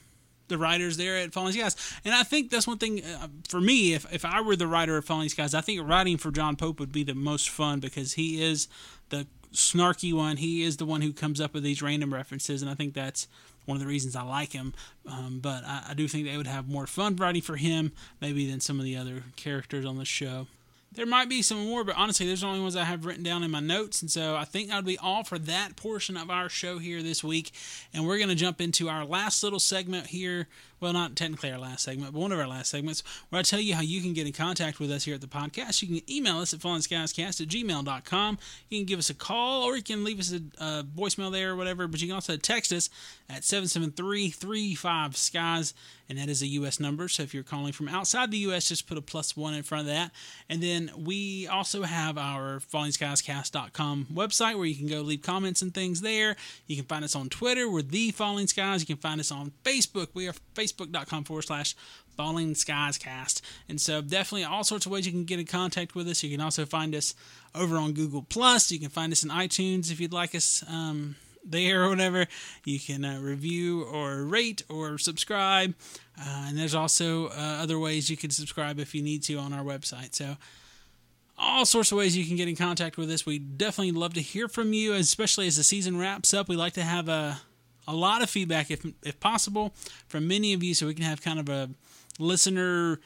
the writers there at Falling Skies. And I think that's one thing uh, for me. If if I were the writer of Falling Skies, I think writing for John Pope would be the most fun because he is the snarky one. He is the one who comes up with these random references, and I think that's one of the reasons I like him. Um, but I, I do think they would have more fun writing for him maybe than some of the other characters on the show. There might be some more, but honestly, there's the only ones I have written down in my notes. And so I think that would be all for that portion of our show here this week. And we're going to jump into our last little segment here well, not technically our last segment, but one of our last segments, where I tell you how you can get in contact with us here at the podcast. You can email us at fallingskiescast at gmail.com. You can give us a call or you can leave us a, a voicemail there or whatever, but you can also text us at 773 35 skies, and that is a U.S. number. So if you're calling from outside the U.S., just put a plus one in front of that. And then we also have our fallingskiescast.com website where you can go leave comments and things there. You can find us on Twitter. We're The Falling Skies. You can find us on Facebook. We are facebook.com forward slash Falling Skies Cast. And so definitely all sorts of ways you can get in contact with us. You can also find us over on Google Plus. You can find us in iTunes if you'd like us um, there or whatever. You can uh, review or rate or subscribe. Uh, and there's also uh, other ways you can subscribe if you need to on our website. So all sorts of ways you can get in contact with us. We definitely love to hear from you, especially as the season wraps up. We like to have a a lot of feedback, if if possible, from many of you, so we can have kind of a listener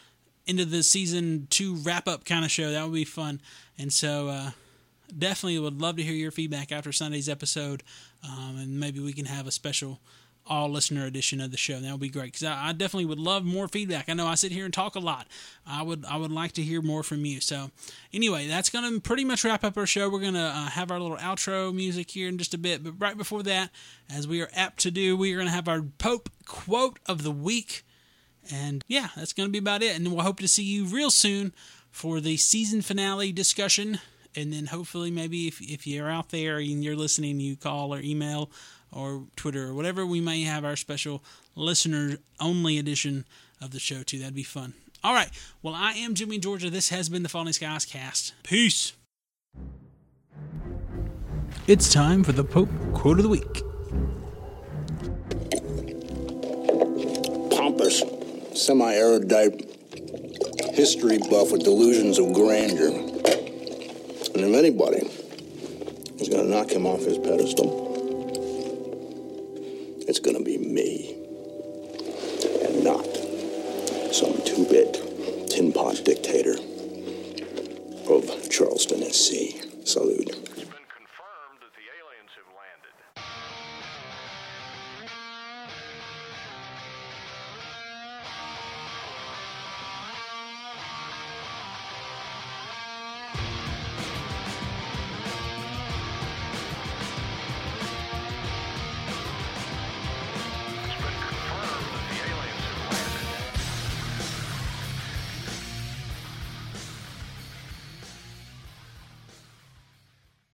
into the season two wrap up kind of show. That would be fun. And so, uh, definitely would love to hear your feedback after Sunday's episode, um, and maybe we can have a special all listener edition of the show. That would be great because I, I, definitely would love more feedback. I know I sit here and talk a lot. I would I would like to hear more from you. So anyway, that's going to pretty much wrap up our show. We're going to uh, have our little outro music here in just a bit, but right before that, as we are apt to do, we are going to have our Pope quote of the week. And yeah, that's going to be about it. And we'll hope to see you real soon for the season finale discussion. And then hopefully, maybe if, if you're out there and you're listening, you call or email or Twitter or whatever, we may have our special listener only edition of the show too. That'd be fun. All right. Well, I am Jimmy Georgia. This has been the Falling Skies cast. Peace. It's time for the Pope quote of the week. Pompous, semi erudite history buff with delusions of grandeur. And if anybody is going to knock him off his pedestal, it's going to be me. And not some two bit tin pot dictator of Charleston, SC. Salute.